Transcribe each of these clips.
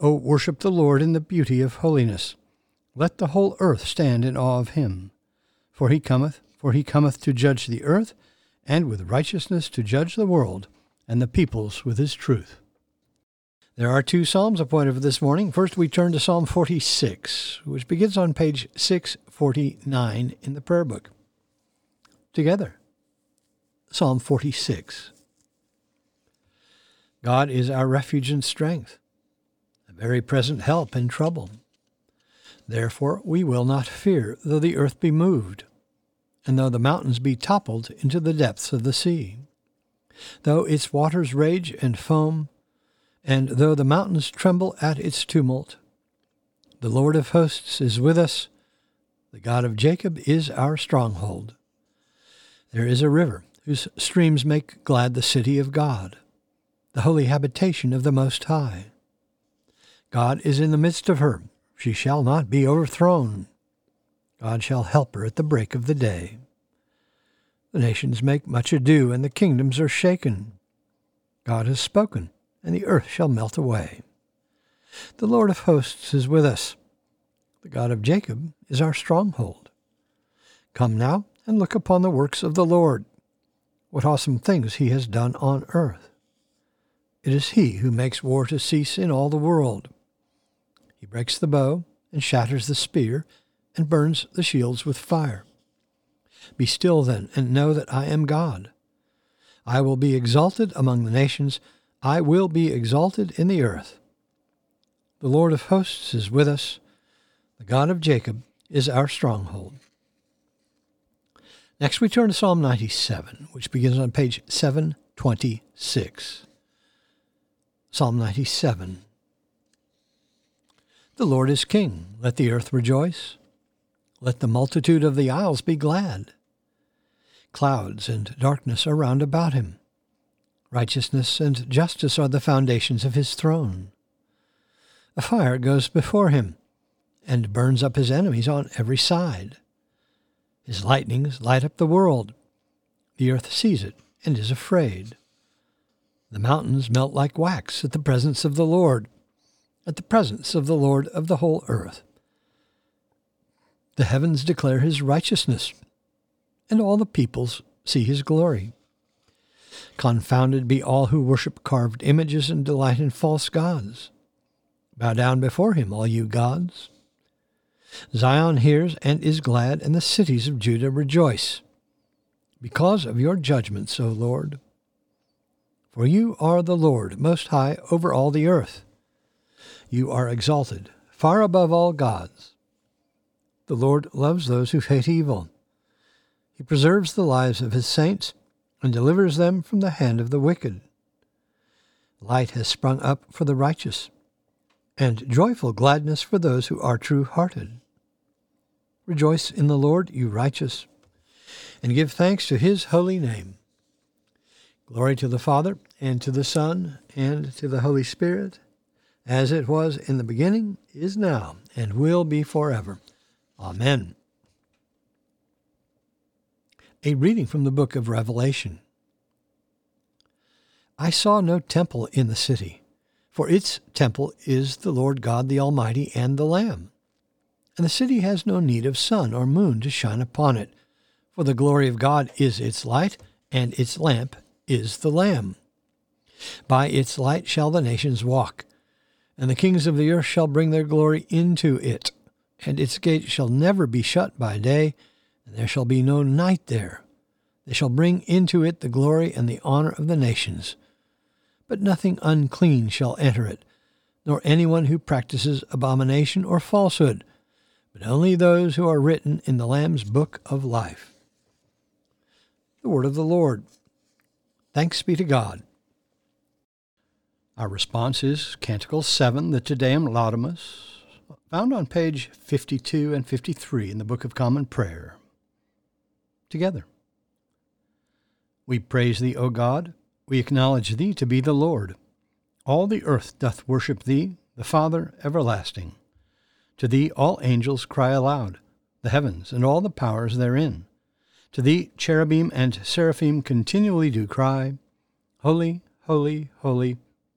O worship the Lord in the beauty of holiness. Let the whole earth stand in awe of him. For he cometh, for he cometh to judge the earth, and with righteousness to judge the world, and the peoples with his truth. There are two psalms appointed for this morning. First, we turn to Psalm 46, which begins on page 649 in the prayer book. Together, Psalm 46. God is our refuge and strength very present help in trouble. Therefore we will not fear, though the earth be moved, and though the mountains be toppled into the depths of the sea, though its waters rage and foam, and though the mountains tremble at its tumult. The Lord of hosts is with us, the God of Jacob is our stronghold. There is a river whose streams make glad the city of God, the holy habitation of the Most High. God is in the midst of her. She shall not be overthrown. God shall help her at the break of the day. The nations make much ado, and the kingdoms are shaken. God has spoken, and the earth shall melt away. The Lord of hosts is with us. The God of Jacob is our stronghold. Come now and look upon the works of the Lord, what awesome things he has done on earth. It is he who makes war to cease in all the world. He breaks the bow and shatters the spear and burns the shields with fire. Be still then and know that I am God. I will be exalted among the nations. I will be exalted in the earth. The Lord of hosts is with us. The God of Jacob is our stronghold. Next, we turn to Psalm 97, which begins on page 726. Psalm 97. The Lord is king. Let the earth rejoice. Let the multitude of the isles be glad. Clouds and darkness are round about him. Righteousness and justice are the foundations of his throne. A fire goes before him and burns up his enemies on every side. His lightnings light up the world. The earth sees it and is afraid. The mountains melt like wax at the presence of the Lord at the presence of the Lord of the whole earth. The heavens declare his righteousness, and all the peoples see his glory. Confounded be all who worship carved images and delight in false gods. Bow down before him, all you gods. Zion hears and is glad, and the cities of Judah rejoice, because of your judgments, O Lord. For you are the Lord, most high over all the earth. You are exalted, far above all gods. The Lord loves those who hate evil. He preserves the lives of his saints and delivers them from the hand of the wicked. Light has sprung up for the righteous, and joyful gladness for those who are true hearted. Rejoice in the Lord, you righteous, and give thanks to his holy name. Glory to the Father, and to the Son, and to the Holy Spirit as it was in the beginning, is now, and will be forever. Amen. A reading from the book of Revelation. I saw no temple in the city, for its temple is the Lord God the Almighty and the Lamb. And the city has no need of sun or moon to shine upon it, for the glory of God is its light, and its lamp is the Lamb. By its light shall the nations walk, and the kings of the earth shall bring their glory into it, and its gates shall never be shut by day, and there shall be no night there. They shall bring into it the glory and the honor of the nations. But nothing unclean shall enter it, nor anyone who practices abomination or falsehood, but only those who are written in the Lamb's book of life. The word of the Lord. Thanks be to God. Our response is Canticle 7, the Te Deum Laudamus, found on page 52 and 53 in the Book of Common Prayer. Together. We praise thee, O God. We acknowledge thee to be the Lord. All the earth doth worship thee, the Father everlasting. To thee all angels cry aloud, the heavens and all the powers therein. To thee cherubim and seraphim continually do cry, Holy, holy, holy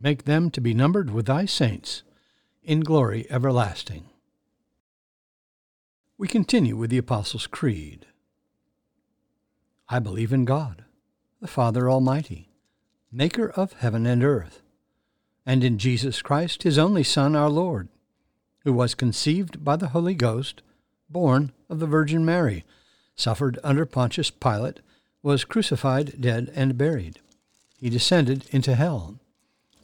Make them to be numbered with thy saints in glory everlasting. We continue with the Apostles' Creed. I believe in God, the Father Almighty, maker of heaven and earth, and in Jesus Christ, his only Son, our Lord, who was conceived by the Holy Ghost, born of the Virgin Mary, suffered under Pontius Pilate, was crucified, dead, and buried. He descended into hell.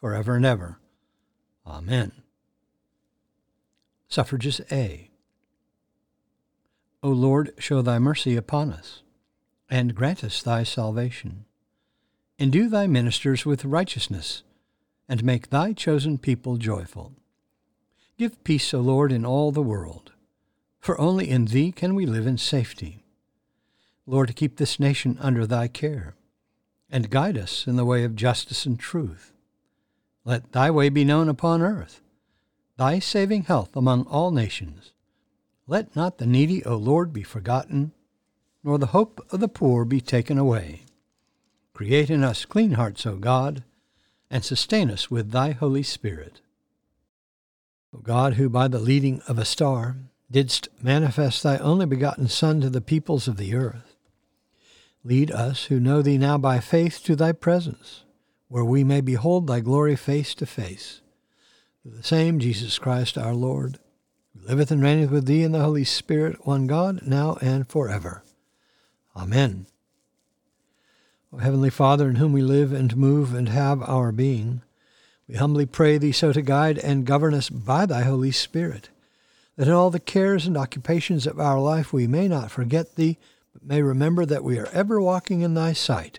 forever and ever. Amen. Suffrages A. O Lord, show thy mercy upon us, and grant us thy salvation. Endue thy ministers with righteousness, and make thy chosen people joyful. Give peace, O Lord, in all the world, for only in thee can we live in safety. Lord, keep this nation under thy care, and guide us in the way of justice and truth let thy way be known upon earth, thy saving health among all nations. Let not the needy, O Lord, be forgotten, nor the hope of the poor be taken away. Create in us clean hearts, O God, and sustain us with thy Holy Spirit. O God, who by the leading of a star didst manifest thy only begotten Son to the peoples of the earth, lead us who know thee now by faith to thy presence where we may behold thy glory face to face. The same Jesus Christ our Lord, who liveth and reigneth with thee in the Holy Spirit, one God, now and forever. Amen. O Heavenly Father, in whom we live and move and have our being, we humbly pray Thee so to guide and govern us by Thy Holy Spirit, that in all the cares and occupations of our life we may not forget Thee, but may remember that we are ever walking in Thy sight,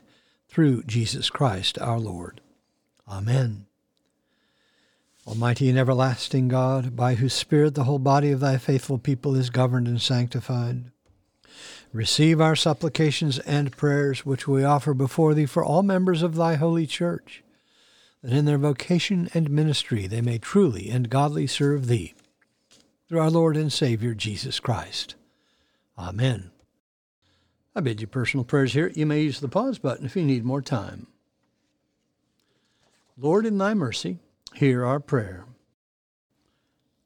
through Jesus Christ our Lord. Amen. Almighty and everlasting God, by whose Spirit the whole body of Thy faithful people is governed and sanctified, Receive our supplications and prayers, which we offer before Thee for all members of Thy holy church, that in their vocation and ministry they may truly and godly serve Thee. Through our Lord and Savior, Jesus Christ. Amen. I bid you personal prayers here. You may use the pause button if you need more time. Lord, in Thy mercy, hear our prayer.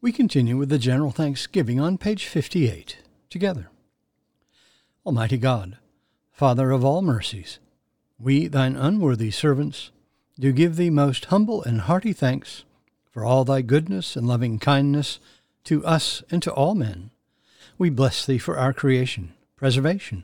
We continue with the general thanksgiving on page 58 together. Almighty God, Father of all mercies, we, thine unworthy servants, do give thee most humble and hearty thanks for all thy goodness and loving kindness to us and to all men. We bless thee for our creation, preservation,